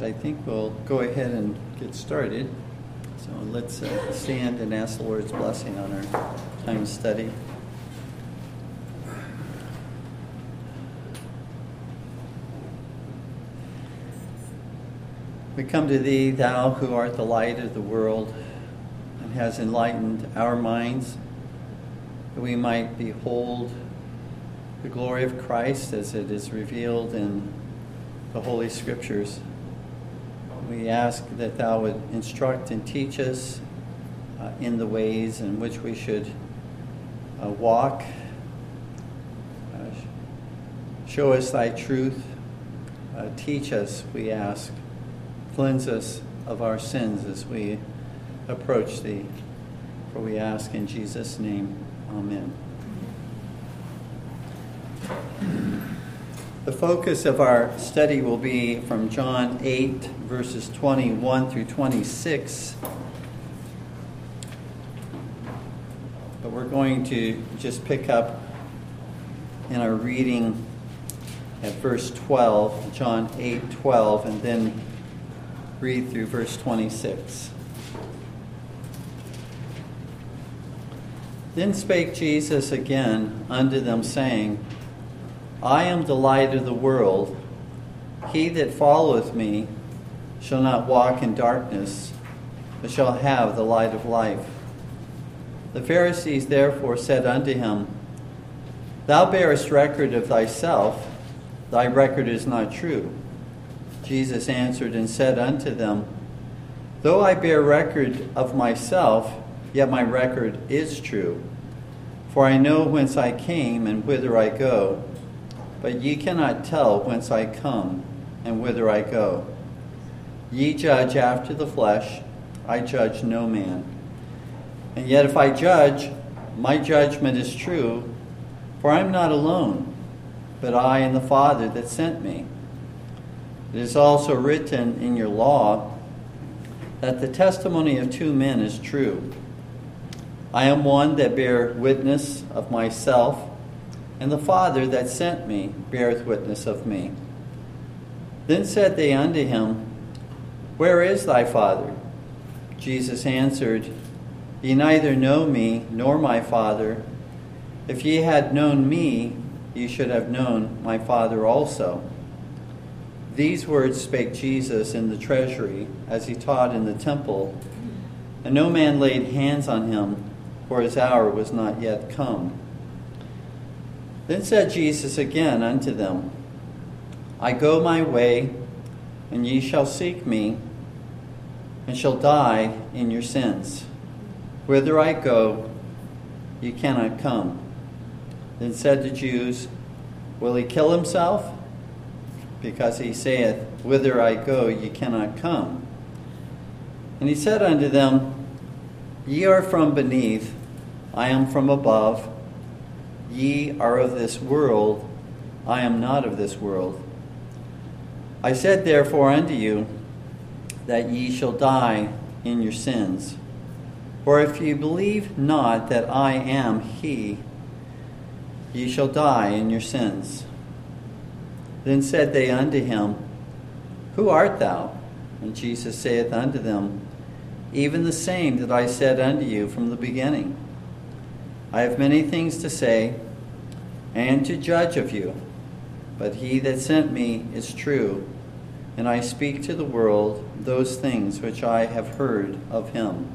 right, I think we'll go ahead and get started. So let's uh, stand and ask the Lord's blessing on our time of study. We come to thee, thou who art the light of the world, and has enlightened our minds, that we might behold the glory of Christ as it is revealed in the Holy Scriptures. We ask that thou would instruct and teach us uh, in the ways in which we should uh, walk. Uh, show us thy truth. Uh, teach us, we ask. Cleanse us of our sins as we approach thee. For we ask in Jesus' name. Amen. The focus of our study will be from John 8, verses 21 through 26. But we're going to just pick up in our reading at verse 12, John 8, 12, and then read through verse 26. Then spake Jesus again unto them, saying, I am the light of the world. He that followeth me shall not walk in darkness, but shall have the light of life. The Pharisees therefore said unto him, Thou bearest record of thyself, thy record is not true. Jesus answered and said unto them, Though I bear record of myself, yet my record is true. For I know whence I came and whither I go, but ye cannot tell whence I come and whither I go. Ye judge after the flesh, I judge no man. And yet if I judge, my judgment is true, for I am not alone, but I and the Father that sent me. It is also written in your law that the testimony of two men is true. I am one that bear witness of myself, and the Father that sent me beareth witness of me. Then said they unto him, Where is thy Father? Jesus answered, Ye neither know me nor my Father. If ye had known me, ye should have known my Father also. These words spake Jesus in the treasury as he taught in the temple, and no man laid hands on him, for his hour was not yet come. Then said Jesus again unto them, I go my way, and ye shall seek me, and shall die in your sins. Whither I go, ye cannot come. Then said the Jews, Will he kill himself? because he saith, Whither I go, ye cannot come. And he said unto them, Ye are from beneath, I am from above. Ye are of this world, I am not of this world. I said therefore unto you, that ye shall die in your sins. For if ye believe not that I am He, ye shall die in your sins. Then said they unto him, Who art thou? And Jesus saith unto them, Even the same that I said unto you from the beginning. I have many things to say, and to judge of you, but he that sent me is true, and I speak to the world those things which I have heard of him.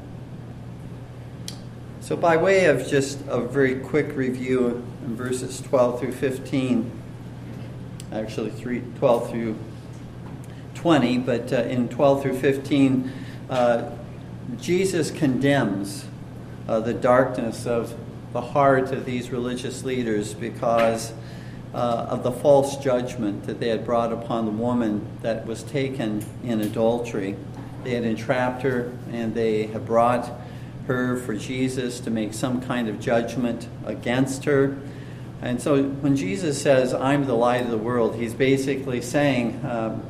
So, by way of just a very quick review in verses 12 through 15, actually 3, 12 through 20, but uh, in 12 through 15, uh, Jesus condemns uh, the darkness of the heart of these religious leaders because uh, of the false judgment that they had brought upon the woman that was taken in adultery. They had entrapped her and they had brought her for Jesus to make some kind of judgment against her. And so when Jesus says, I'm the light of the world, he's basically saying, um,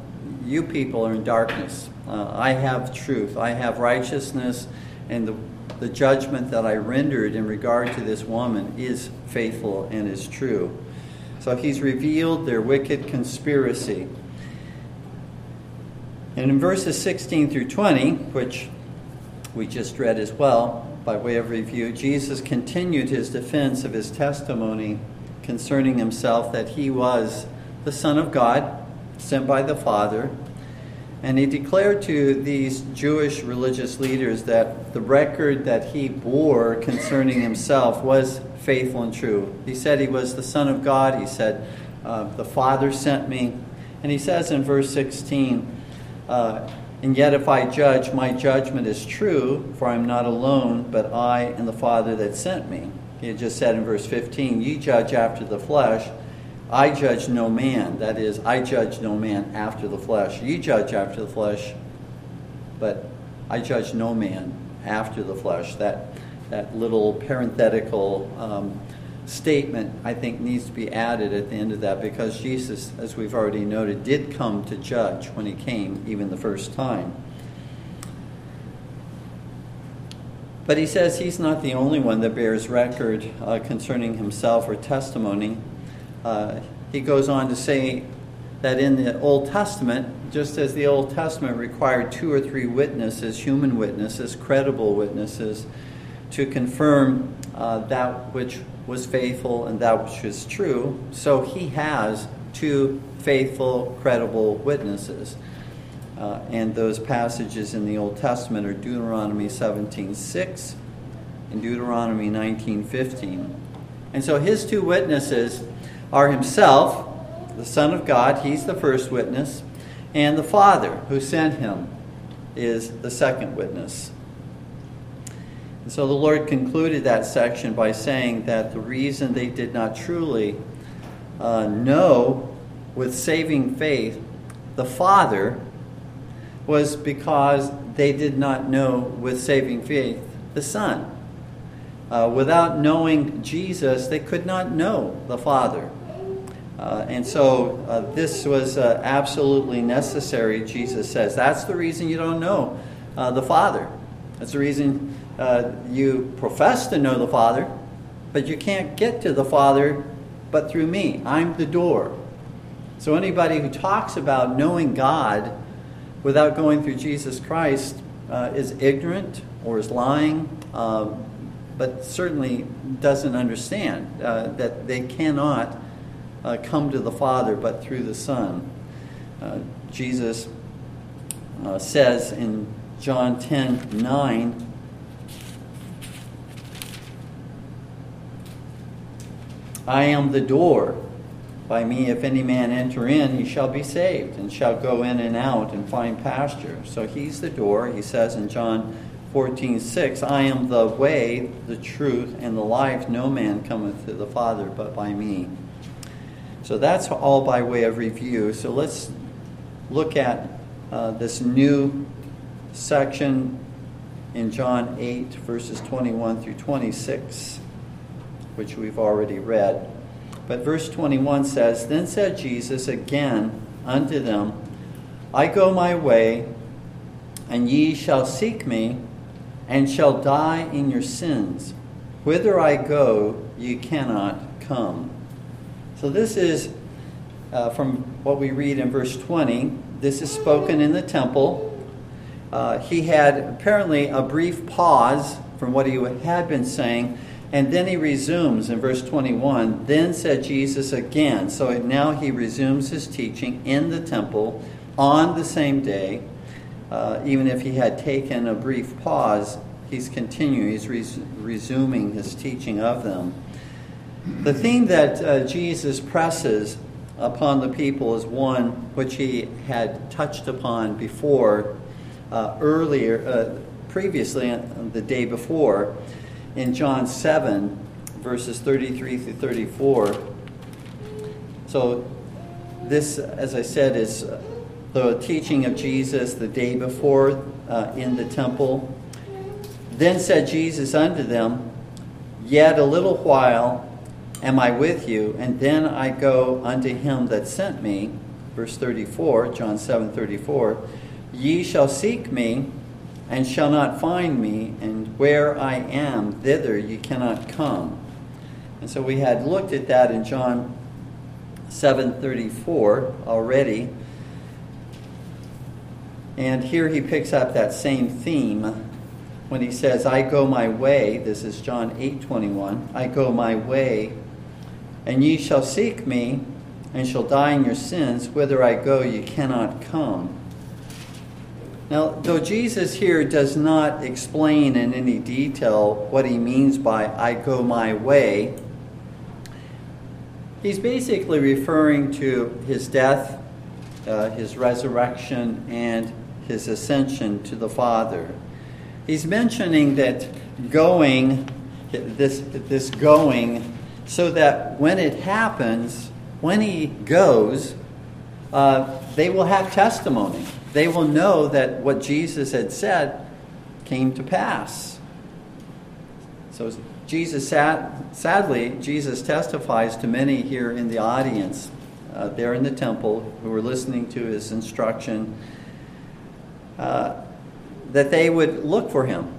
You people are in darkness. Uh, I have truth, I have righteousness, and the, the judgment that I rendered in regard to this woman is faithful and is true. So he's revealed their wicked conspiracy. And in verses 16 through 20, which we just read as well, by way of review, Jesus continued his defense of his testimony concerning himself that he was the Son of God, sent by the Father. And he declared to these Jewish religious leaders that the record that he bore concerning himself was faithful and true. He said he was the Son of God. He said, uh, The Father sent me. And he says in verse 16, uh, and yet, if I judge, my judgment is true, for I am not alone, but I and the Father that sent me. He had just said in verse 15, Ye judge after the flesh, I judge no man. That is, I judge no man after the flesh. Ye judge after the flesh, but I judge no man after the flesh. That, that little parenthetical um, statement, I think, needs to be added at the end of that because Jesus, as we've already noted, did come to judge when he came, even the first time. But he says he's not the only one that bears record uh, concerning himself or testimony. Uh, he goes on to say that in the Old Testament, just as the Old Testament required two or three witnesses, human witnesses, credible witnesses, to confirm uh, that which was faithful and that which was true. So he has two faithful, credible witnesses. Uh, and those passages in the Old Testament are Deuteronomy 17:6 and Deuteronomy 19:15. And so his two witnesses are himself, the Son of God, he's the first witness, and the Father who sent him is the second witness. And so the Lord concluded that section by saying that the reason they did not truly uh, know with saving faith the Father was because they did not know with saving faith the Son. Uh, without knowing Jesus, they could not know the Father. Uh, and so uh, this was uh, absolutely necessary, Jesus says. That's the reason you don't know uh, the Father. That's the reason uh, you profess to know the Father, but you can't get to the Father but through me. I'm the door. So anybody who talks about knowing God without going through Jesus Christ uh, is ignorant or is lying, uh, but certainly doesn't understand uh, that they cannot uh, come to the Father but through the Son. Uh, Jesus says in John 10 9, I am the door. By me, if any man enter in, he shall be saved, and shall go in and out and find pasture. So he's the door. He says in John 14, 6, I am the way, the truth, and the life. No man cometh to the Father but by me. So that's all by way of review. So let's look at uh, this new section in John 8, verses 21 through 26 which we've already read. But verse 21 says, Then said Jesus again unto them, I go my way, and ye shall seek me, and shall die in your sins. Whither I go, ye cannot come. So this is uh, from what we read in verse 20. This is spoken in the temple. Uh, he had apparently a brief pause from what he had been saying and then he resumes in verse 21 Then said Jesus again. So now he resumes his teaching in the temple on the same day. Uh, even if he had taken a brief pause, he's continuing, he's res- resuming his teaching of them. The theme that uh, Jesus presses upon the people is one which he had touched upon before, uh, earlier, uh, previously, uh, the day before in John 7, verses 33 through 34. So, this, as I said, is the teaching of Jesus the day before uh, in the temple. Then said Jesus unto them, Yet a little while am I with you, and then I go unto him that sent me. Verse 34, John 7 34. Ye shall seek me, and shall not find me, and where I am, thither ye cannot come. And so we had looked at that in John 7:34 already. And here he picks up that same theme when he says, I go my way. This is John 8 21. I go my way, and ye shall seek me, and shall die in your sins. Whither I go, ye cannot come. Now, though Jesus here does not explain in any detail what he means by I go my way, he's basically referring to his death, uh, his resurrection, and his ascension to the Father. He's mentioning that going, this, this going, so that when it happens, when he goes, uh, they will have testimony they will know that what Jesus had said came to pass. So Jesus, sad, sadly, Jesus testifies to many here in the audience, uh, there in the temple, who were listening to his instruction, uh, that they would look for him.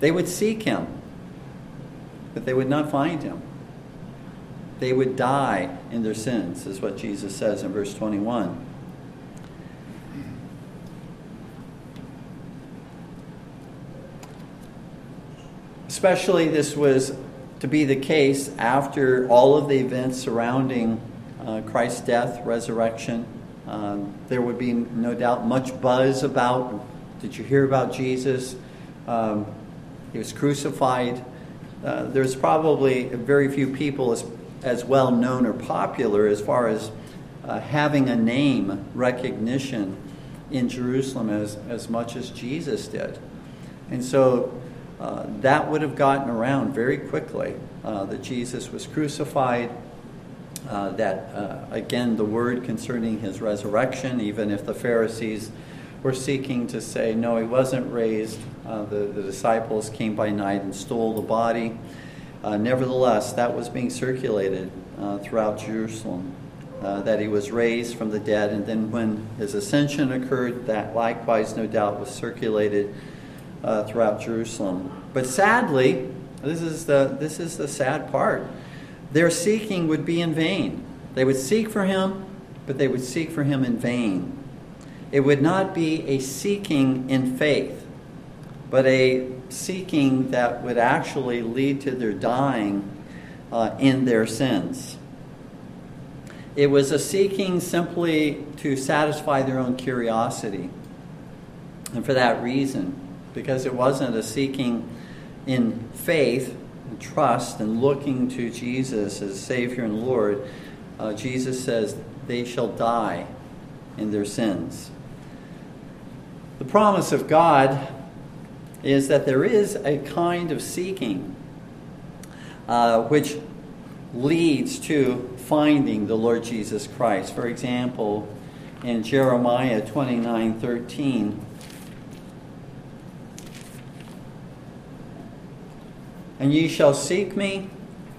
They would seek him, but they would not find him. They would die in their sins, is what Jesus says in verse 21. Especially, this was to be the case after all of the events surrounding uh, Christ's death, resurrection. Um, there would be no doubt much buzz about did you hear about Jesus? Um, he was crucified. Uh, there's probably very few people as, as well known or popular as far as uh, having a name recognition in Jerusalem as, as much as Jesus did. And so uh, that would have gotten around very quickly uh, that Jesus was crucified. Uh, that uh, again, the word concerning his resurrection, even if the Pharisees were seeking to say, no, he wasn't raised, uh, the, the disciples came by night and stole the body. nevertheless, that was being circulated throughout Jerusalem. Uh, that he was raised from the dead, and then when his ascension occurred, that likewise, no doubt, was circulated uh, throughout Jerusalem. But sadly, this is, the, this is the sad part. Their seeking would be in vain. They would seek for him, but they would seek for him in vain. It would not be a seeking in faith, but a seeking that would actually lead to their dying uh, in their sins. It was a seeking simply to satisfy their own curiosity. And for that reason, because it wasn't a seeking in faith and trust and looking to Jesus as Savior and Lord. Uh, Jesus says, They shall die in their sins. The promise of God is that there is a kind of seeking uh, which leads to finding the Lord Jesus Christ. For example, in Jeremiah 29 13, And ye shall seek me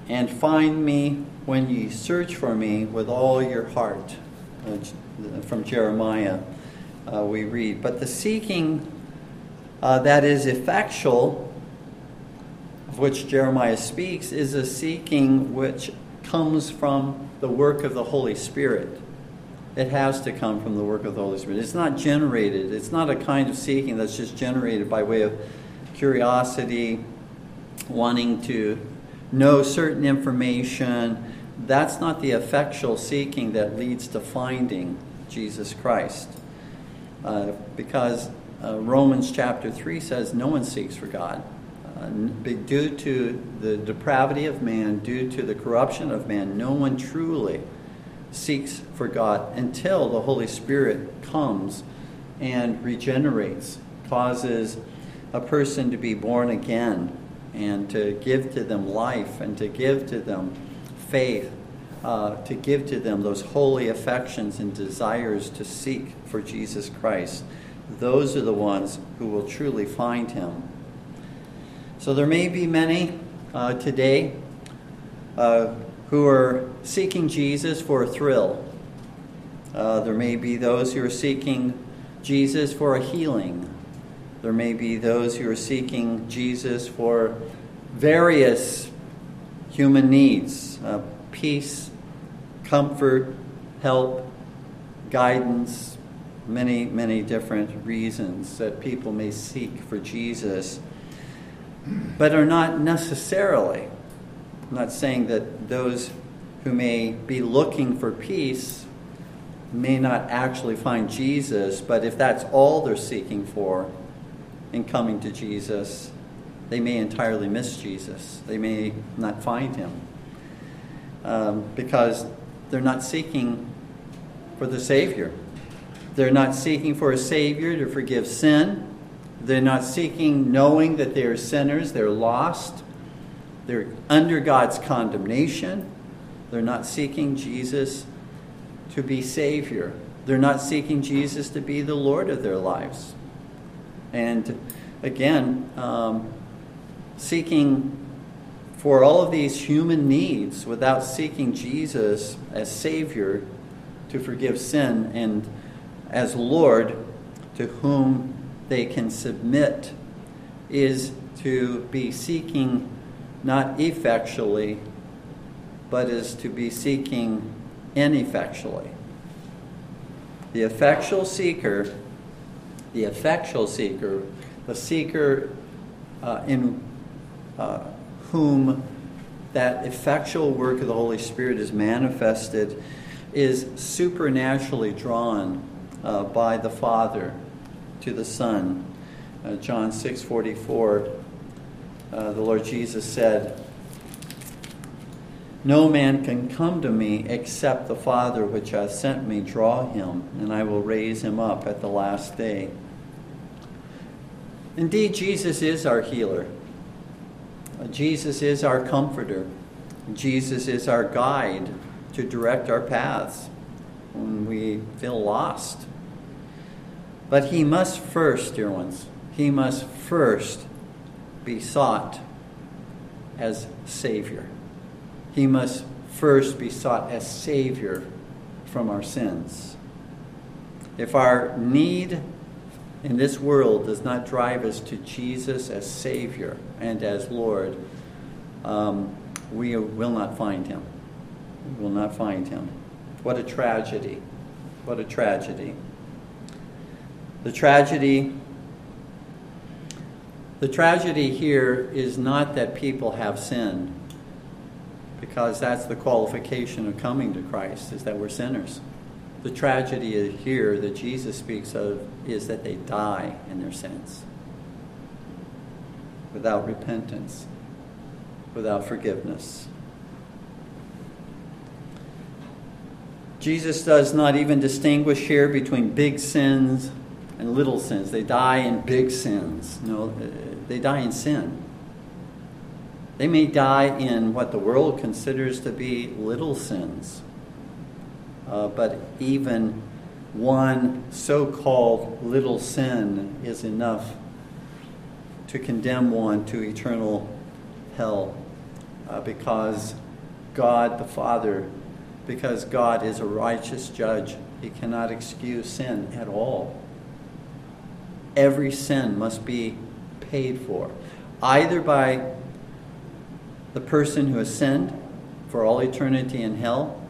and find me when ye search for me with all your heart. Uh, from Jeremiah, uh, we read. But the seeking uh, that is effectual, of which Jeremiah speaks, is a seeking which comes from the work of the Holy Spirit. It has to come from the work of the Holy Spirit. It's not generated, it's not a kind of seeking that's just generated by way of curiosity wanting to know certain information. That's not the effectual seeking that leads to finding Jesus Christ. Uh, because uh, Romans chapter 3 says no one seeks for God. Uh, due to the depravity of man, due to the corruption of man, no one truly seeks for God until the Holy Spirit comes and regenerates, causes a person to be born again and to give to them life and to give to them faith, uh, to give to them those holy affections and desires to seek for Jesus Christ. Those are the ones who will truly find him. So there may be many uh, today uh, who are seeking Jesus for a thrill. Uh, there may be those who are seeking Jesus for a healing there may be those who are seeking Jesus for various human needs uh, peace, comfort, help, guidance, many, many different reasons that people may seek for Jesus, but are not necessarily. I'm not saying that those who may be looking for peace may not actually find Jesus, but if that's all they're seeking for in coming to Jesus, they may entirely miss Jesus. They may not find him um, because they're not seeking for the Savior. They're not seeking for a Savior to forgive sin. They're not seeking knowing that they are sinners, they're lost. They're under God's condemnation. They're not seeking Jesus to be Savior. They're not seeking Jesus to be the Lord of their lives. And again, um, seeking for all of these human needs without seeking Jesus as Savior to forgive sin and as Lord to whom they can submit is to be seeking not effectually, but is to be seeking ineffectually. The effectual seeker, the effectual seeker, the seeker uh, in uh, whom that effectual work of the Holy Spirit is manifested, is supernaturally drawn uh, by the Father to the Son. Uh, John 6:44, uh, the Lord Jesus said, "No man can come to me except the Father which hath sent me draw him, and I will raise him up at the last day." Indeed, Jesus is our healer. Jesus is our comforter. Jesus is our guide to direct our paths when we feel lost. But he must first, dear ones, he must first be sought as Savior. He must first be sought as Savior from our sins. If our need in this world does not drive us to Jesus as Savior and as Lord, um, we will not find Him. We will not find Him. What a tragedy. What a tragedy. The tragedy the tragedy here is not that people have sinned, because that's the qualification of coming to Christ, is that we're sinners. The tragedy here that Jesus speaks of is that they die in their sins without repentance, without forgiveness. Jesus does not even distinguish here between big sins and little sins. They die in big sins. No, uh, they die in sin. They may die in what the world considers to be little sins. Uh, but even one so called little sin is enough to condemn one to eternal hell uh, because God the Father, because God is a righteous judge, He cannot excuse sin at all. Every sin must be paid for, either by the person who has sinned for all eternity in hell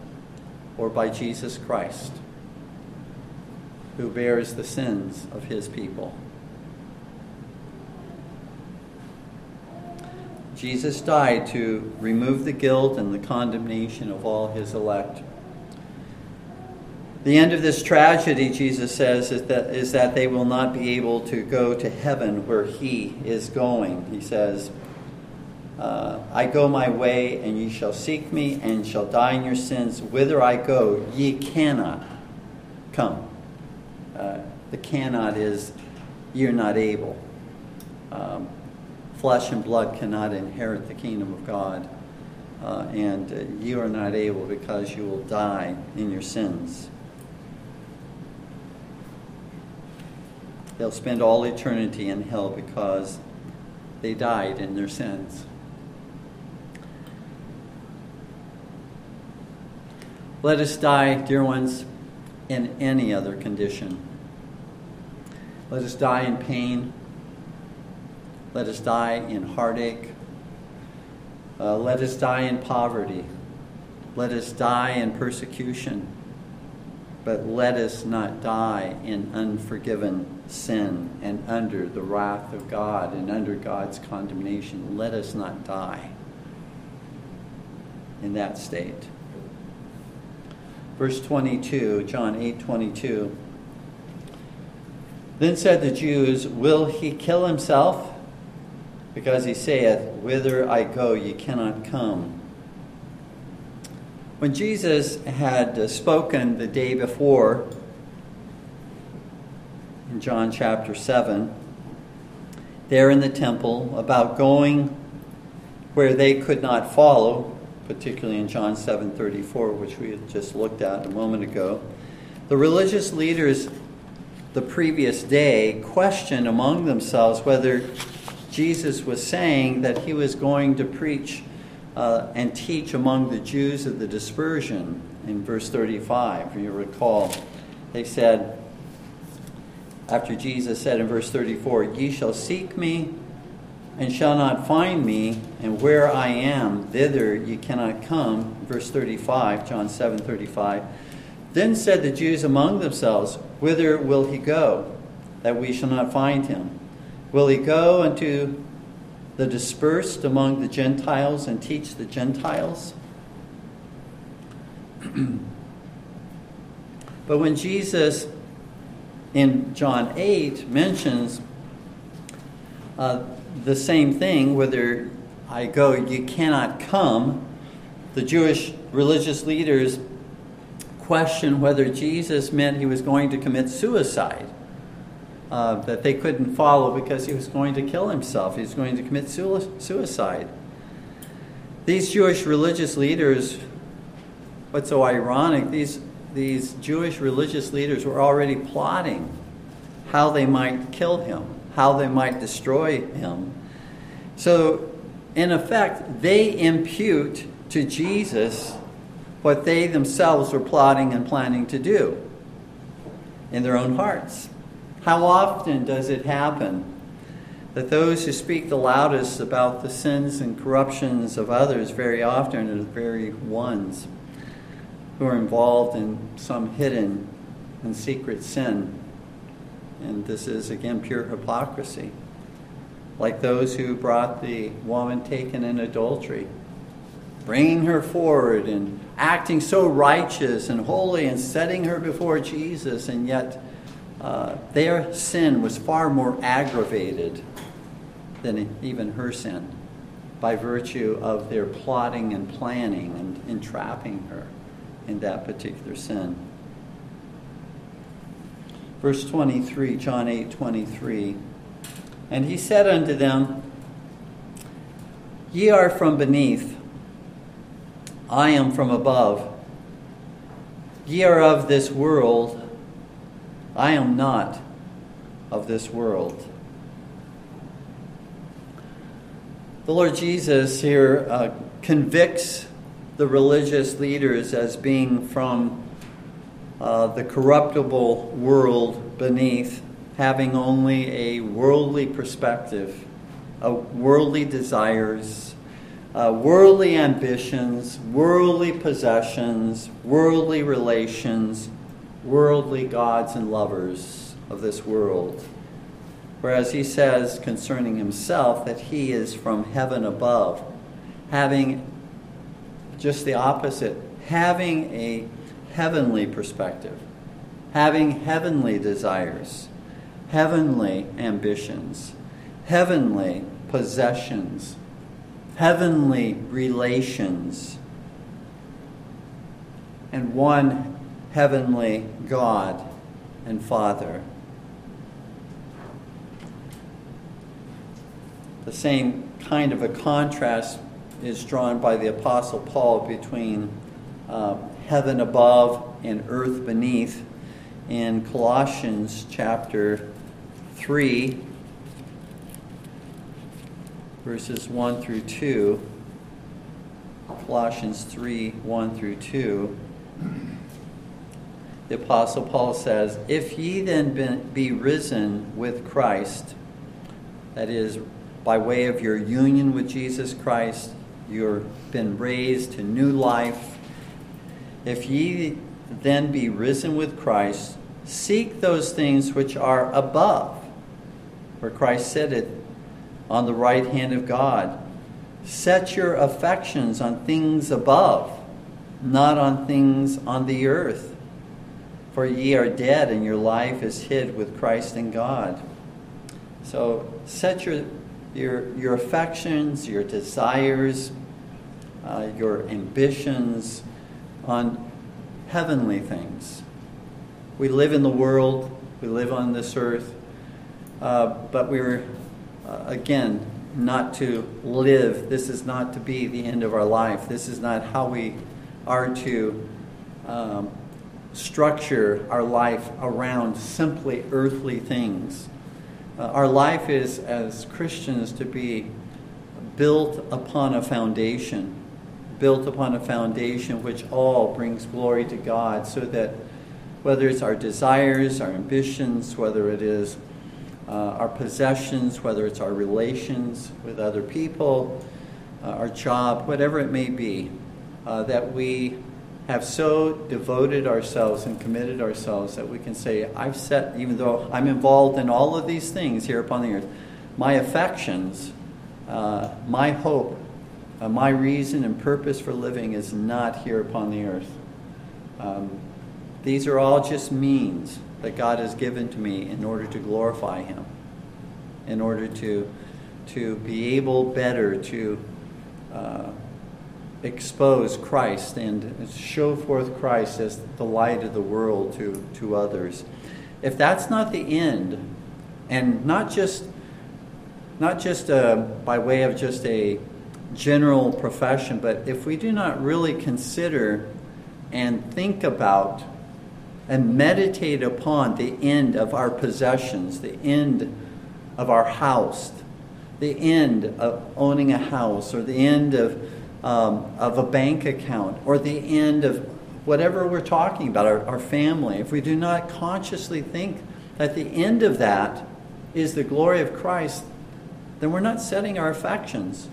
or by Jesus Christ, who bears the sins of his people. Jesus died to remove the guilt and the condemnation of all his elect. The end of this tragedy, Jesus says, is that, is that they will not be able to go to heaven where he is going. He says, uh, I go my way, and ye shall seek me, and shall die in your sins. Whither I go, ye cannot come. Uh, the cannot is you're not able. Um, flesh and blood cannot inherit the kingdom of God, uh, and uh, you are not able because you will die in your sins. They'll spend all eternity in hell because they died in their sins. Let us die, dear ones, in any other condition. Let us die in pain. Let us die in heartache. Uh, let us die in poverty. Let us die in persecution. but let us not die in unforgiven sin and under the wrath of God and under God's condemnation. Let us not die in that state. Verse 22, John 8 22. Then said the Jews, Will he kill himself? Because he saith, Whither I go, ye cannot come. When Jesus had uh, spoken the day before, in John chapter 7, there in the temple, about going where they could not follow, particularly in John 7:34, which we had just looked at a moment ago, the religious leaders the previous day questioned among themselves whether Jesus was saying that he was going to preach uh, and teach among the Jews of the dispersion in verse 35. You recall, they said, after Jesus said in verse 34, Ye shall seek me and shall not find me, and where I am, thither ye cannot come. Verse 35, John 7 35. Then said the Jews among themselves, Whither will he go, that we shall not find him? Will he go unto the dispersed among the Gentiles and teach the Gentiles? but when Jesus in John 8 mentions uh, the same thing, whether I go, you cannot come, the Jewish religious leaders question whether Jesus meant he was going to commit suicide uh, that they couldn't follow because he was going to kill himself. He was going to commit suicide. These Jewish religious leaders, what's so ironic, these, these Jewish religious leaders were already plotting how they might kill him, how they might destroy him. So, in effect, they impute to Jesus what they themselves were plotting and planning to do in their own hearts. How often does it happen that those who speak the loudest about the sins and corruptions of others very often are the very ones who are involved in some hidden and secret sin? And this is, again, pure hypocrisy. Like those who brought the woman taken in adultery, bringing her forward and acting so righteous and holy and setting her before Jesus, and yet uh, their sin was far more aggravated than even her sin by virtue of their plotting and planning and entrapping her in that particular sin. Verse 23, John 8 23. And he said unto them, Ye are from beneath, I am from above. Ye are of this world I am not of this world. The Lord Jesus here uh, convicts the religious leaders as being from uh, the corruptible world beneath, having only a worldly perspective, a worldly desires, uh, worldly ambitions, worldly possessions, worldly relations, worldly gods and lovers of this world. Whereas he says concerning himself that he is from heaven above, having just the opposite, having a heavenly perspective, having heavenly desires, heavenly ambitions, heavenly possessions, heavenly relations, and one heavenly God and Father. The same kind of a contrast is drawn by the Apostle Paul between uh, heaven above and earth beneath in Colossians chapter 3, verses 1 through 2. Colossians 3 1 through 2 the Apostle Paul says, If ye then be risen with Christ, that is, by way of your union with Jesus Christ, you've been raised to new life. If ye then be risen with Christ, seek those things which are above, where Christ sitteth on the right hand of God. Set your affections on things above, not on things on the earth. For ye are dead, and your life is hid with Christ in God. So set your, your, your affections, your desires, uh, your ambitions on heavenly things. We live in the world, we live on this earth, uh, but we're, uh, again, not to live. This is not to be the end of our life. This is not how we are to um, structure our life around simply earthly things. Uh, our life is, as Christians, to be built upon a foundation, built upon a foundation which all brings glory to God, so that whether it's our desires, our ambitions, whether it is uh, our possessions, whether it's our relations with other people, uh, our job, whatever it may be, uh, that we have so devoted ourselves and committed ourselves that we can say, I've set, even though I'm involved in all of these things here upon the earth, my affections, uh, my hope, uh, my reason and purpose for living is not here upon the earth. Um, these are all just means that God has given to me in order to glorify Him, in order to, to be able better to. Uh, expose Christ and show forth Christ as the light of the world to, to others. If that's not the end, and not just not just uh, by way of just a general profession, but if we do not really consider and think about and meditate upon the end of our possessions, the end of our house, the end of owning a house, or the end of um, of a bank account or the end of whatever we're talking about, our, our family, if we do not consciously think that the end of that is the glory of Christ, then we're not setting our affections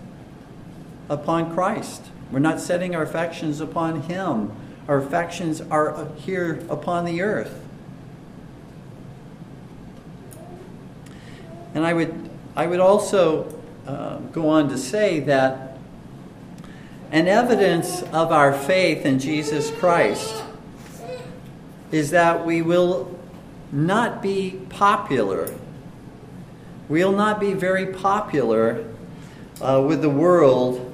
upon Christ. We're not setting our affections upon Him. Our affections are here upon the earth. And I would, I would also uh, go on to say that an evidence of our faith in Jesus Christ is that we will not be popular. We'll not be very popular uh, with the world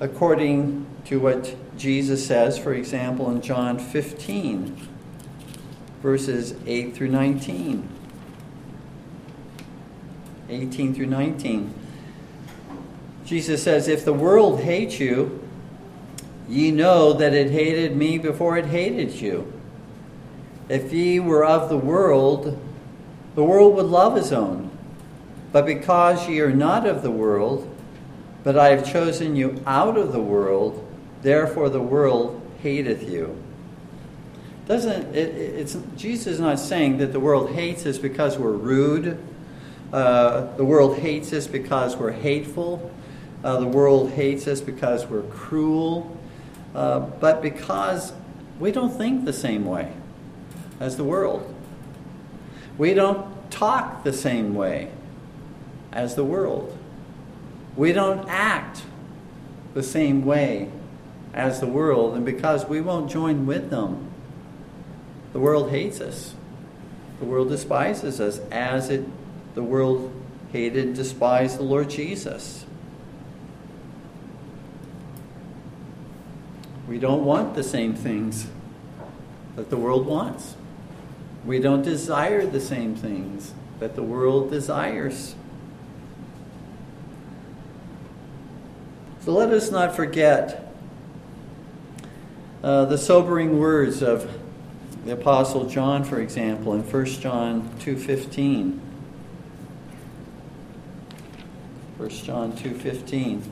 according to what Jesus says, for example, in John 15, verses 8 through 19. 18 through 19. Jesus says, If the world hates you, ye know that it hated me before it hated you. If ye were of the world, the world would love his own. But because ye are not of the world, but I have chosen you out of the world, therefore the world hateth you. Doesn't it, it's Jesus is not saying that the world hates us because we're rude. Uh, the world hates us because we're hateful. Uh, the world hates us because we're cruel, uh, but because we don't think the same way as the world. We don't talk the same way as the world. We don't act the same way as the world, and because we won't join with them, the world hates us. The world despises us as it the world hated, and despised the Lord Jesus. We don't want the same things that the world wants. We don't desire the same things that the world desires. So let us not forget uh, the sobering words of the apostle John for example in 1 John 2:15 1 John 2:15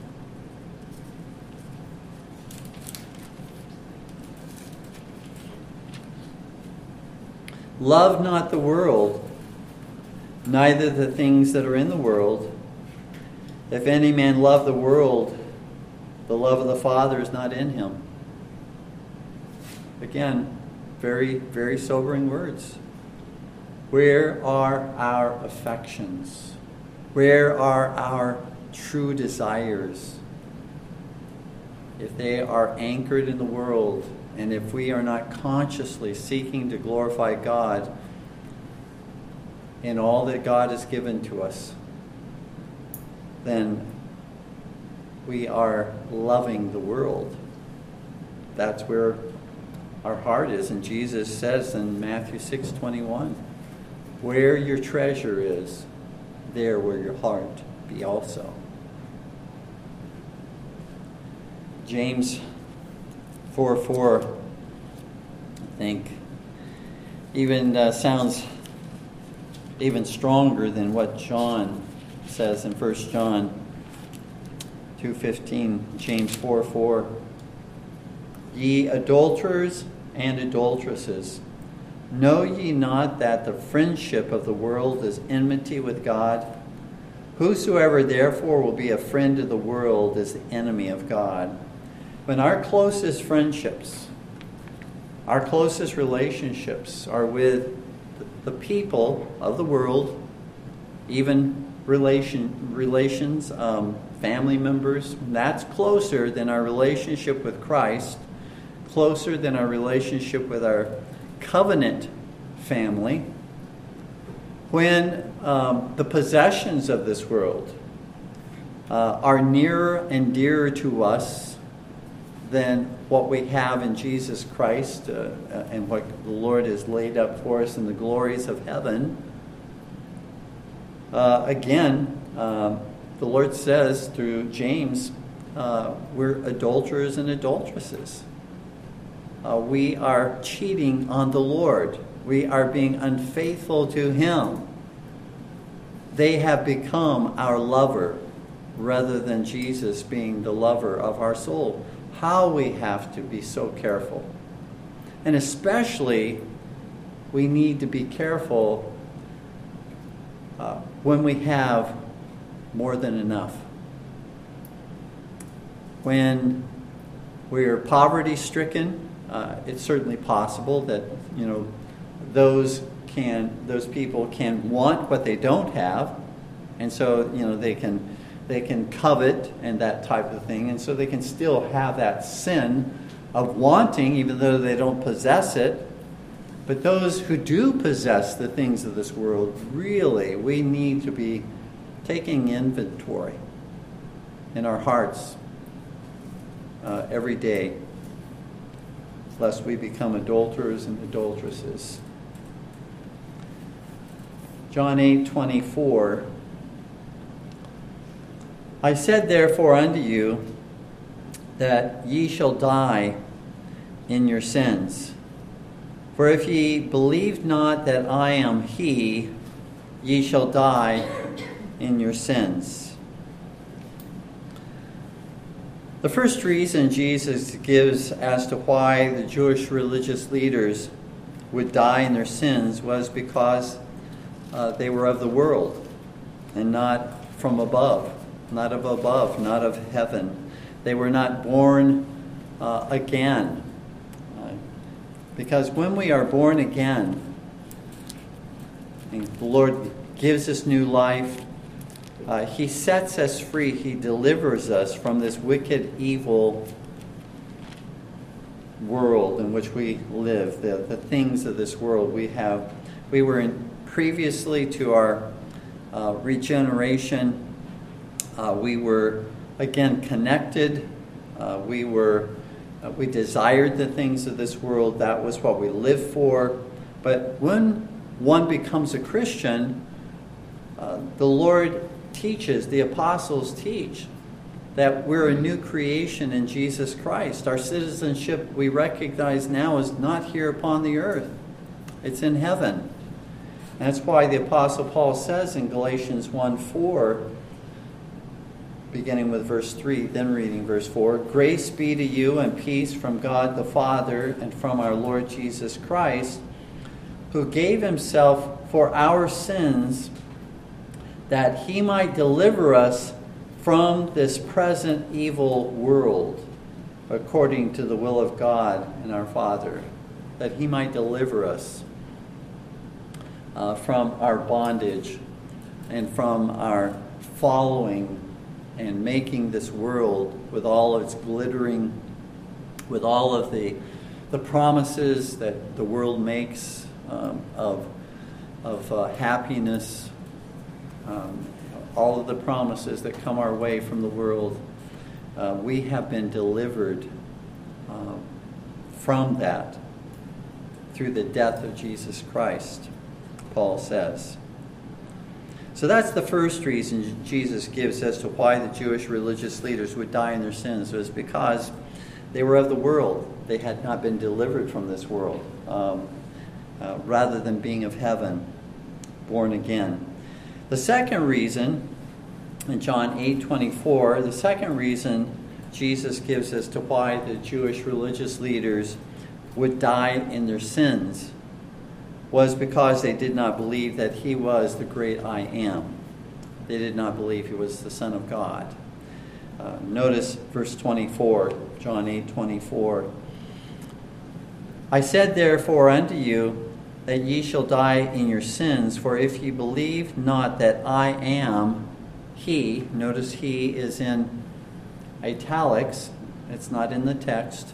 Love not the world, neither the things that are in the world. If any man love the world, the love of the Father is not in him. Again, very, very sobering words. Where are our affections? Where are our true desires? If they are anchored in the world, and if we are not consciously seeking to glorify God in all that God has given to us, then we are loving the world. That's where our heart is. And Jesus says in Matthew 6 21, where your treasure is, there will your heart be also. James 4 4, I think, even uh, sounds even stronger than what John says in 1 John 2.15, James 4 4. Ye adulterers and adulteresses, know ye not that the friendship of the world is enmity with God? Whosoever therefore will be a friend of the world is the enemy of God. When our closest friendships, our closest relationships are with the people of the world, even relation, relations, um, family members, that's closer than our relationship with Christ, closer than our relationship with our covenant family. When um, the possessions of this world uh, are nearer and dearer to us than what we have in Jesus Christ uh, uh, and what the Lord has laid up for us in the glories of heaven, uh, again, um, the Lord says through James, uh, we're adulterers and adulteresses. Uh, we are cheating on the Lord. We are being unfaithful to Him. They have become our lover rather than Jesus being the lover of our soul. How we have to be so careful. And especially, we need to be careful uh, when we have more than enough. When we are poverty stricken, uh, it's certainly possible that you know those can those people can want what they don't have, and so you know they can they can covet and that type of thing, and so they can still have that sin of wanting, even though they don't possess it. But those who do possess the things of this world, really, we need to be taking inventory in our hearts uh, every day, lest we become adulterers and adulteresses. John 8 24. I said therefore unto you that ye shall die in your sins. For if ye believe not that I am he, ye shall die in your sins. The first reason Jesus gives as to why the Jewish religious leaders would die in their sins was because uh, they were of the world and not from above, not of above, not of heaven. They were not born uh, again. Because when we are born again, and the Lord gives us new life, uh, he sets us free. He delivers us from this wicked, evil world in which we live, the, the things of this world. We have, we were in, previously to our uh, regeneration, uh, we were again connected. Uh, we were, uh, we desired the things of this world. That was what we lived for. But when one becomes a Christian, uh, the Lord teaches, the apostles teach, that we're a new creation in Jesus Christ. Our citizenship, we recognize now, is not here upon the earth, it's in heaven. that's why the Apostle Paul says in Galatians 1 4, beginning with verse 3, then reading verse 4 Grace be to you and peace from God the Father and from our Lord Jesus Christ, who gave himself for our sins that he might deliver us from this present evil world according to the will of God and our Father. that he might deliver us uh, from our bondage and from our following and making this world with all of its glittering, with all of the, the promises that the world makes um, of, of uh, happiness, um, all of the promises that come our way from the world. Uh, we have been delivered uh, from that through the death of Jesus Christ, Paul says. So that's the first reason Jesus gives as to why the Jewish religious leaders would die in their sins was because they were of the world. They had not been delivered from this world, um, uh, rather than being of heaven, born again. The second reason, in John 8 24, the second reason Jesus gives as to why the Jewish religious leaders would die in their sins was because they did not believe that he was the great I am. They did not believe he was the Son of God. Uh, notice verse 24, John 8 24. I said therefore unto you that ye shall die in your sins, for if ye believe not that I am he, notice he is in italics, it's not in the text.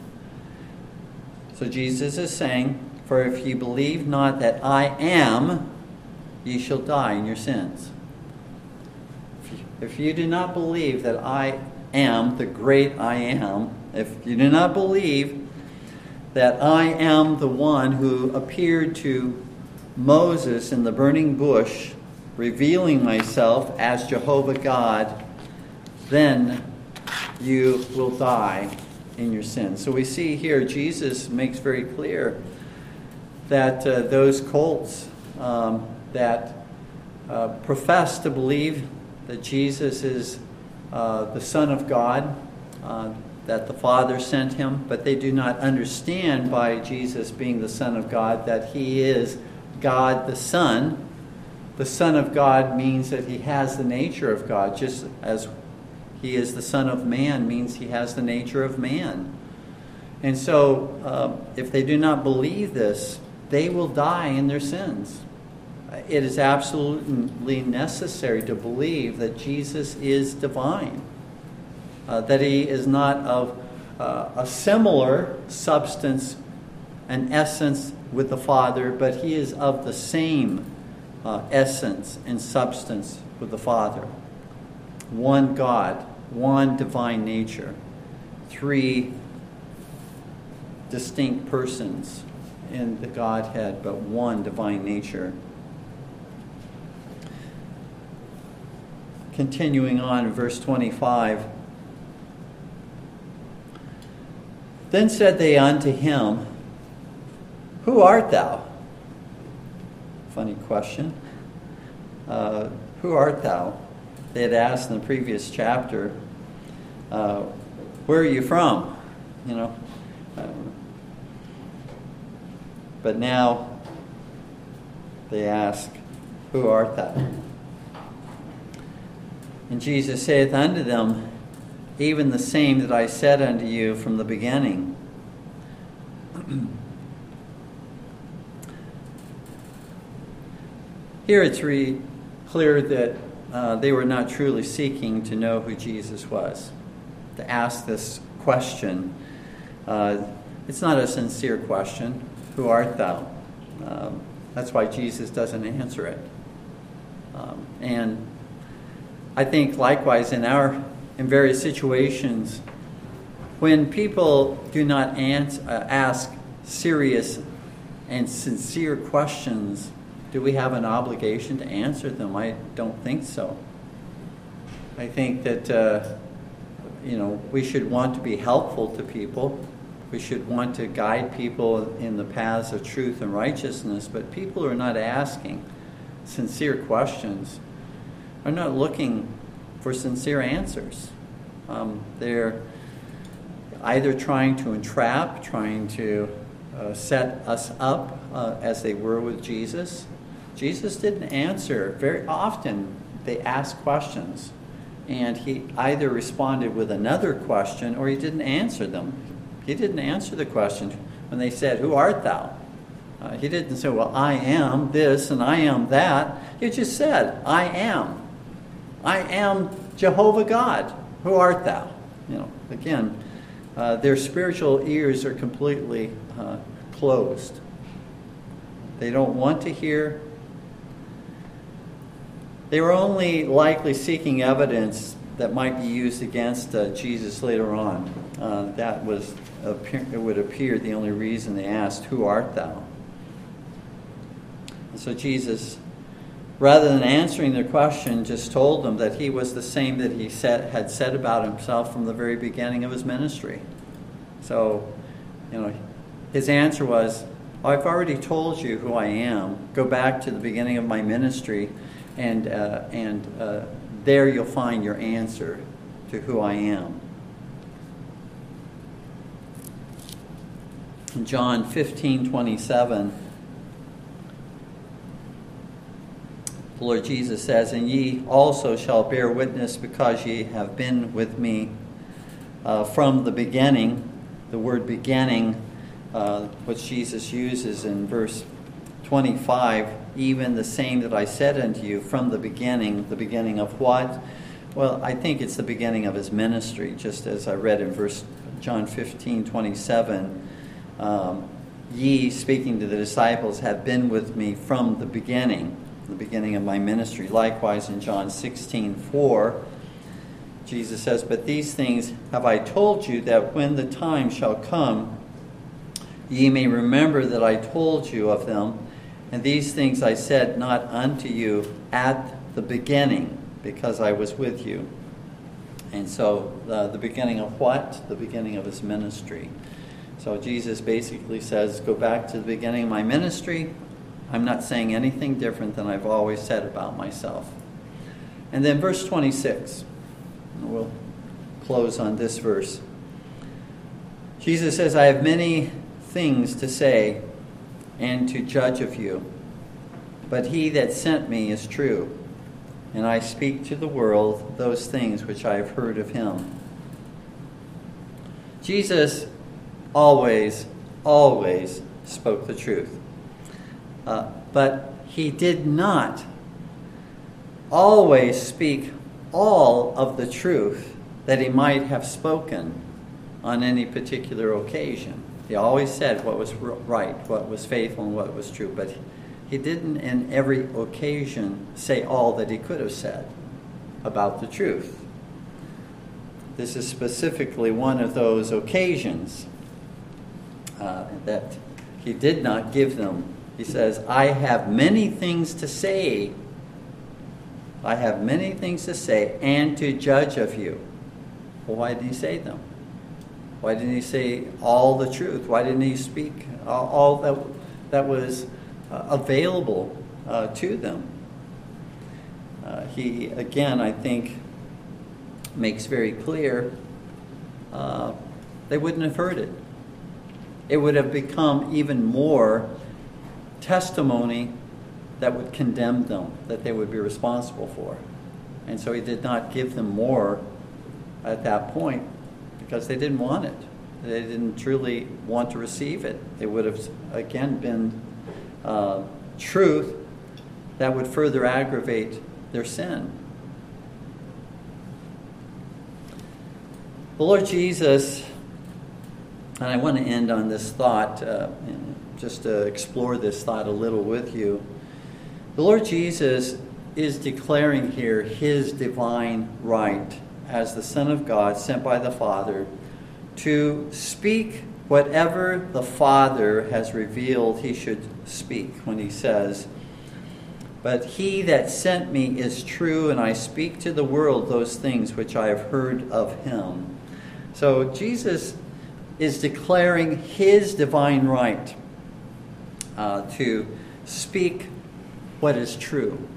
So Jesus is saying, For if ye believe not that I am, ye shall die in your sins. If you, do not believe that I am the great I am, if you do not believe that I am the one who appeared to Moses in the burning bush, revealing myself as Jehovah God, then you will die in your sins. So we see here Jesus makes very clear that uh, those cults um, that uh, profess to believe that Jesus is uh, the Son of God, uh, that the Father sent him, but they do not understand by Jesus being the Son of God that he is God the Son. The Son of God means that he has the nature of God, just as he is the Son of Man means he has the nature of man. And so, uh, if they do not believe this, they will die in their sins. It is absolutely necessary to believe that Jesus is divine, uh, that he is not of uh, a similar substance and essence with the Father, but he is of the same uh, essence and substance with the Father. One God one divine nature, three distinct persons in the Godhead, but one divine nature. Continuing on verse 25. Then said they unto him, Who art thou? Funny question. Uh, who art thou? They had asked in the previous chapter, uh, where are you from? You know. Um, but now they ask, Who art thou? And Jesus saith unto them, Even the same that I said unto you from the beginning. Here it's re- clear that uh, they were not truly seeking to know who Jesus was to ask this question. Uh, it's not a sincere question. Who art thou? Um, that's why Jesus doesn't answer it. Um, and I think likewise in our in various situations, when people do not uh, ask serious and sincere questions, do we have an obligation to answer them? I don't think so. I think that uh, you know, we should want to be helpful to people. We should want to guide people in the paths of truth and righteousness, but people are not asking sincere questions, are not looking for sincere answers. Um, they're either trying to entrap, trying to uh, set us up uh, as they were with Jesus. Jesus didn't answer. Very often they asked questions and he either responded with another question or he didn't answer them. He didn't answer the question, when they said, Who art thou? Uh, he didn't say, Well, I am this and I am that. He just said, I am. I am Jehovah God. Who art thou? You know, again, uh, their spiritual ears are completely uh, closed. They don't want to hear. They were only likely seeking evidence that might be used against uh, Jesus later on. Uh, that was, it would appear, the only reason they asked, Who art thou? And so Jesus, rather than answering their question, just told them that he was the same that he said, had said about himself from the very beginning of his ministry. So, you know, his answer was, I've already told you who I am. Go back to the beginning of my ministry, and, uh, and uh, there you'll find your answer to who I am. In John 15 27, the Lord Jesus says, And ye also shall bear witness because ye have been with me uh, from the beginning. The word beginning, uh, which Jesus uses in verse 25, even the same that I said unto you from the beginning. The beginning of what? Well, I think it's the beginning of his ministry, just as I read in verse John 15, 27. Um, Ye, speaking to the disciples, have been with me from the beginning, the beginning of my ministry. Likewise, in John 16, 4, Jesus says, But these things have I told you, that when the time shall come, ye may remember that I told you of them. And these things I said not unto you at the beginning, because I was with you. And so, uh, the beginning of what? The beginning of his ministry. So, Jesus basically says, Go back to the beginning of my ministry. I'm not saying anything different than I've always said about myself. And then, verse 26. We'll close on this verse. Jesus says, I have many things to say and to judge of you. But he that sent me is true, and I speak to the world those things which I have heard of him. Jesus always, always spoke the truth. Uh, but he did not always speak all of the truth that he might have spoken on any particular occasion. He always said what was right, what was faithful, and what was true, but he didn't in every occasion say all that he could have said about the truth. This is specifically one of those occasions uh, that he did not give them. He says, I have many things to say. I have many things to say and to judge of you. Well, why did he say them? Why didn't he say all the truth? Why didn't he speak all that, that was uh, available uh, to them? Uh, he, again, I think, makes very clear uh, they wouldn't have heard it. It would have become even more testimony that would condemn them, that they would be responsible for. And so he did not give them more at that point because they didn't want it. They didn't truly want to receive it. It would have, again, been uh, truth that would further aggravate their sin. The Lord Jesus, and I want to end on this thought, uh, just to explore this thought a little with you. The Lord Jesus is declaring here his divine right as the Son of God sent by the Father to speak whatever the Father has revealed he should speak when he says, But he that sent me is true, and I speak to the world those things which I have heard of him. So Jesus is declaring his divine right uh, to speak what is true.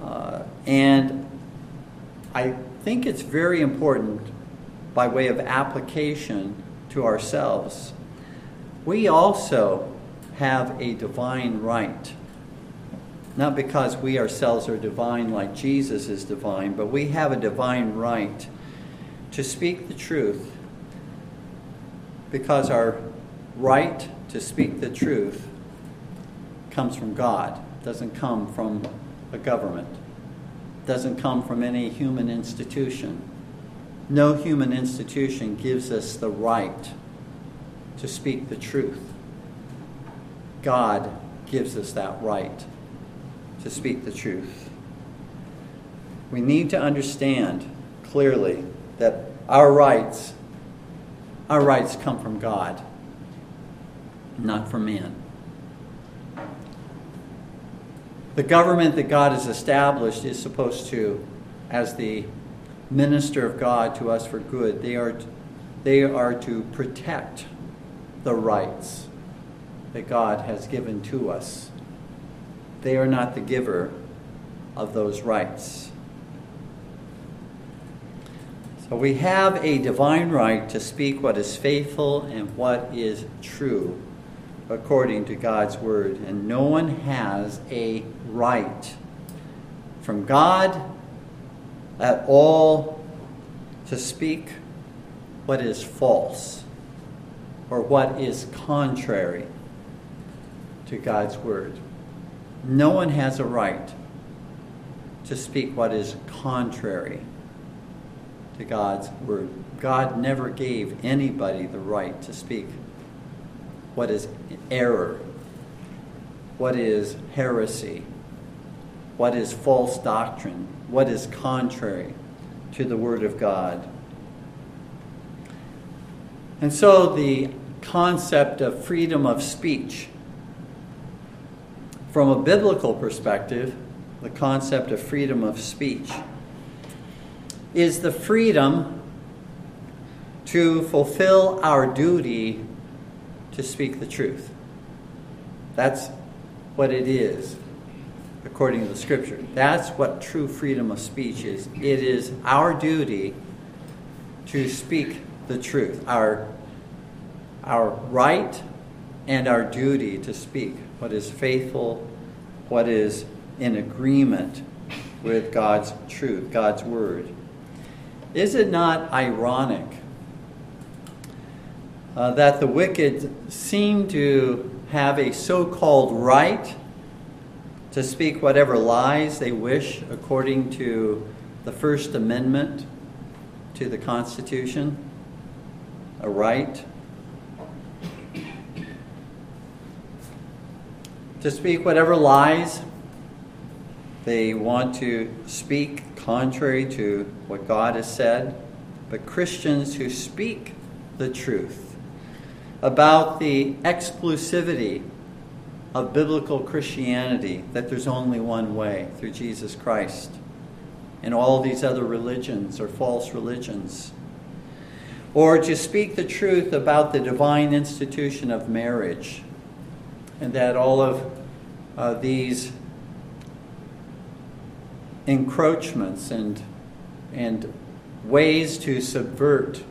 Uh, and I think it's very important by way of application to ourselves. We also have a divine right. Not because we ourselves are divine like Jesus is divine, but we have a divine right to speak the truth because our right to speak the truth comes from God, doesn't come from a government, doesn't come from any human institution. No human institution gives us the right to speak the truth. God gives us that right to speak the truth. We need to understand clearly that our rights our rights come from God, not for man. The government that God has established is supposed to, as the minister of God to us for good, they are, they are to protect the rights that God has given to us. They are not the giver of those rights. So we have a divine right to speak what is faithful and what is true according to God's word. And no one has a right from God at all to speak what is false or what is contrary to God's word. No one has a right to speak what is contrary to God's word. God never gave anybody the right to speak what is error, what is heresy, what is false doctrine, what is contrary to the Word of God. And so the concept of freedom of speech, from a biblical perspective, the concept of freedom of speech is the freedom to fulfill our duty to speak the truth. That's what it is, according to the scripture. That's what true freedom of speech is. It is our duty to speak the truth, our, our right and our duty to speak what is faithful, what is in agreement with God's truth, God's word. Is it not ironic uh, that the wicked seem to have a so called right to speak whatever lies they wish according to the First Amendment to the Constitution? A right to speak whatever lies they want to speak contrary to what God has said, but Christians who speak the truth about the exclusivity of biblical Christianity, that there's only one way through Jesus Christ, and all these other religions are false religions. Or to speak the truth about the divine institution of marriage, and that all of uh, these encroachments and, and ways to subvert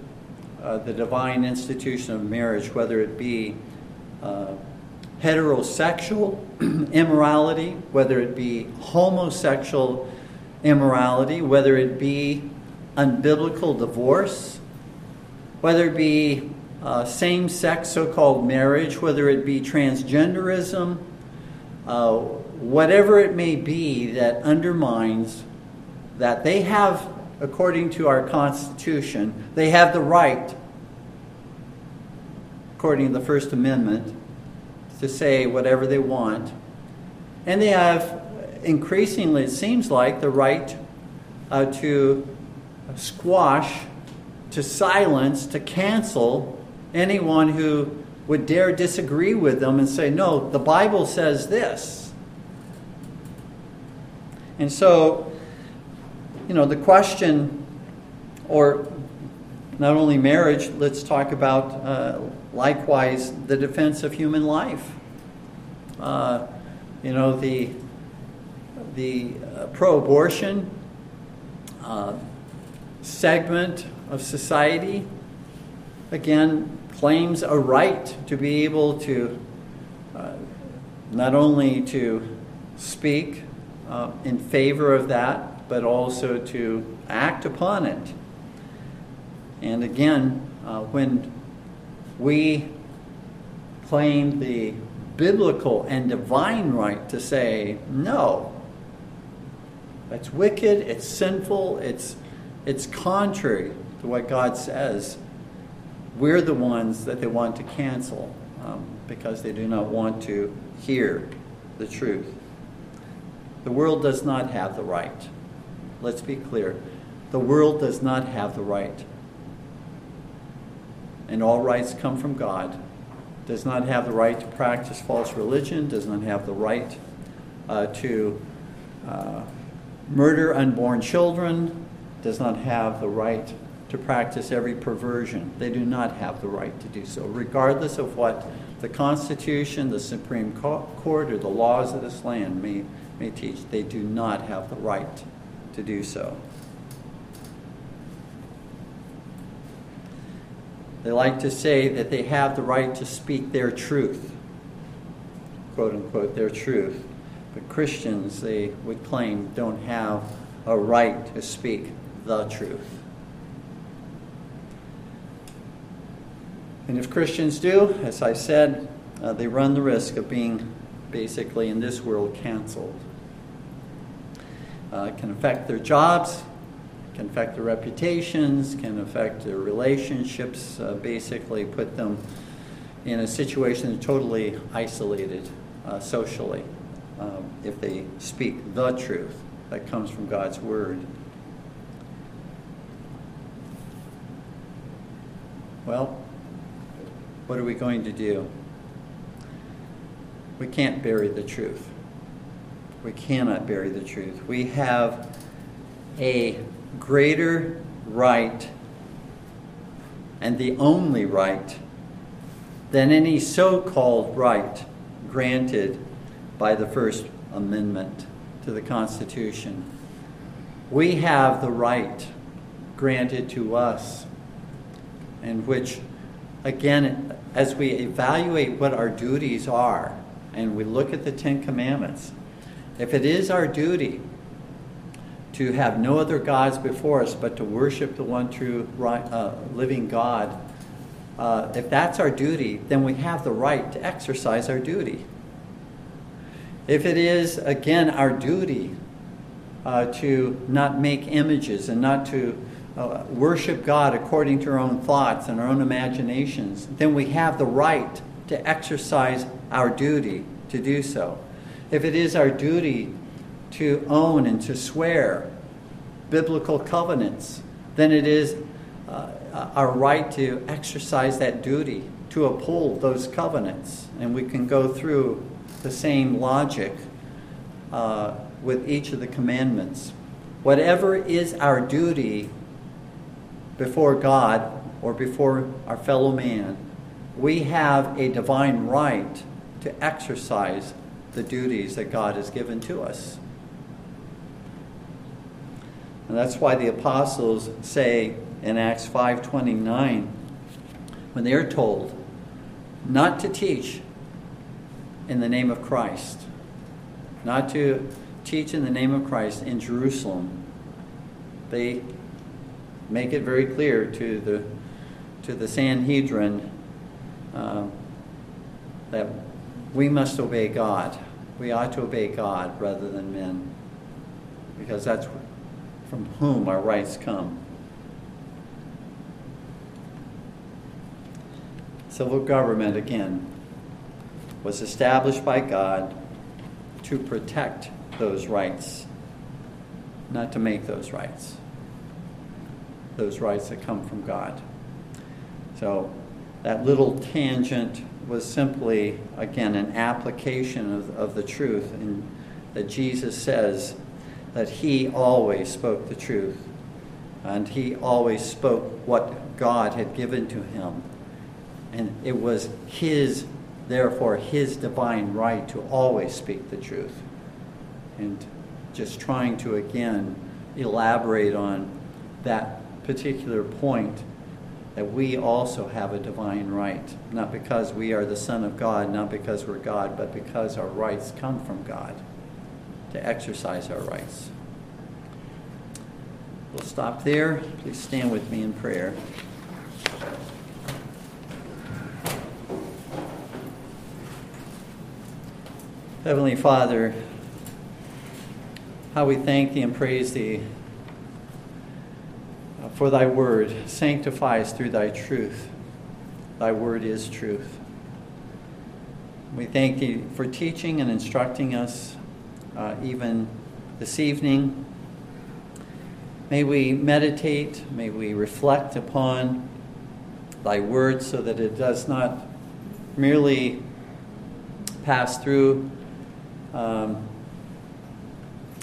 uh, the divine institution of marriage, whether it be uh, heterosexual immorality, whether it be homosexual immorality, whether it be unbiblical divorce, whether it be uh, same sex so called marriage, whether it be transgenderism, uh, whatever it may be that undermines that they have, according to our Constitution, they have the right, according to the First Amendment, to say whatever they want. And they have, increasingly, it seems like, the right uh, to squash, to silence, to cancel anyone who would dare disagree with them and say, no, the Bible says this. And so, you know, the question, or not only marriage, let's talk about uh, likewise the defense of human life. Uh, you know, the, the uh, pro abortion uh, segment of society, again, claims a right to be able to uh, not only to speak uh, in favor of that, but also to act upon it. And again, uh, when we claim the biblical and divine right to say, no, that's wicked, it's sinful, it's, it's contrary to what God says. We're the ones that they want to cancel um, because they do not want to hear the truth. The world does not have the right. Let's be clear. The world does not have the right. And all rights come from God. Does not have the right to practice false religion, does not have the right uh, to uh, murder unborn children, does not have the right to practice every perversion. They do not have the right to do so, regardless of what the Constitution, the Supreme Court, or the laws of this land may, may teach. They do not have the right to do so. They like to say that they have the right to speak their truth, quote unquote, their truth. But Christians, they would claim, don't have a right to speak the truth. And if Christians do, as I said, uh, they run the risk of being basically in this world canceled. Uh, can affect their jobs, can affect their reputations, can affect their relationships, uh, basically put them in a situation totally isolated uh, socially um, if they speak the truth that comes from God's Word. Well, what are we going to do? We can't bury the truth. We cannot bury the truth. We have a greater right and the only right than any so called right granted by the First Amendment to the Constitution. We have the right granted to us, and which, again, as we evaluate what our duties are and we look at the Ten Commandments, if it is our duty to have no other gods before us but to worship the one true uh, living God, uh, if that's our duty, then we have the right to exercise our duty. If it is, again, our duty uh, to not make images and not to uh, worship God according to our own thoughts and our own imaginations, then we have the right to exercise our duty to do so. If it is our duty to own and to swear biblical covenants, then it is uh, our right to exercise that duty to uphold those covenants. And we can go through the same logic uh, with each of the commandments. Whatever is our duty before God or before our fellow man, we have a divine right to exercise the duties that God has given to us. And that's why the apostles say in Acts 5:29 when they're told not to teach in the name of Christ, not to teach in the name of Christ in Jerusalem. They make it very clear to the to the Sanhedrin uh, that we must obey God. We ought to obey God rather than men, because that's from whom our rights come. Civil government, again, was established by God to protect those rights, not to make those rights. Those rights that come from God. So that little tangent was simply, again, an application of, of the truth in, that Jesus says that he always spoke the truth and he always spoke what God had given to him. And it was his, therefore, his divine right to always speak the truth. And just trying to, again, elaborate on that particular point that we also have a divine right, not because we are the Son of God, not because we're God, but because our rights come from God to exercise our rights. We'll stop there. Please stand with me in prayer. Heavenly Father, how we thank thee and praise thee for thy word. sanctifies through thy truth. Thy word is truth. We thank thee for teaching and instructing us uh, even this evening. May we meditate, may we reflect upon thy word so that it does not merely pass through um,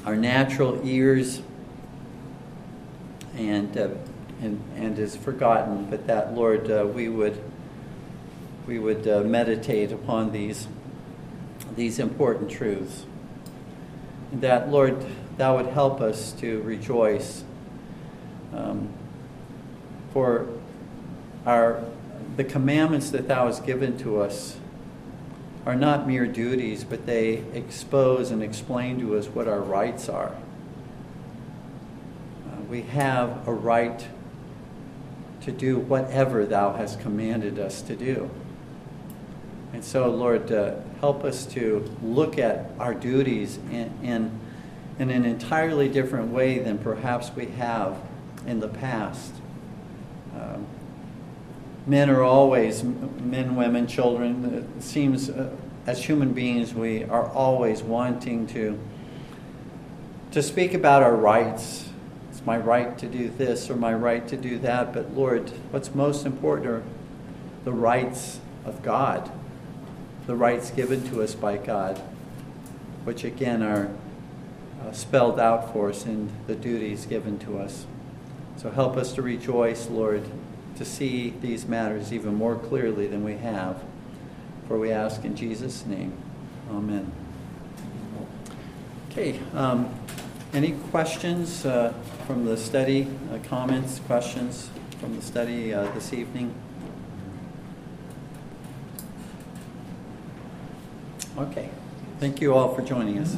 our natural ears and, uh, and, and is forgotten, but that, Lord, uh, we would, we would uh, meditate upon these, these important truths. And that, Lord, thou would help us to rejoice um, for our, the commandments that thou hast given to us are not mere duties, but they expose and explain to us what our rights are. Uh, we have a right to do whatever Thou hast commanded us to do. And so, Lord, uh, help us to look at our duties in, in, in an entirely different way than perhaps we have in the past. Um, men are always, men, women, children, it seems uh, as human beings we are always wanting to, to speak about our rights. My right to do this or my right to do that, but Lord, what's most important are the rights of God, the rights given to us by God, which again are uh, spelled out for us in the duties given to us. So help us to rejoice, Lord, to see these matters even more clearly than we have. For we ask in Jesus' name. Amen. Okay. Um, any questions uh, from the study? Uh, comments, questions from the study uh, this evening? Okay. Thank you all for joining us.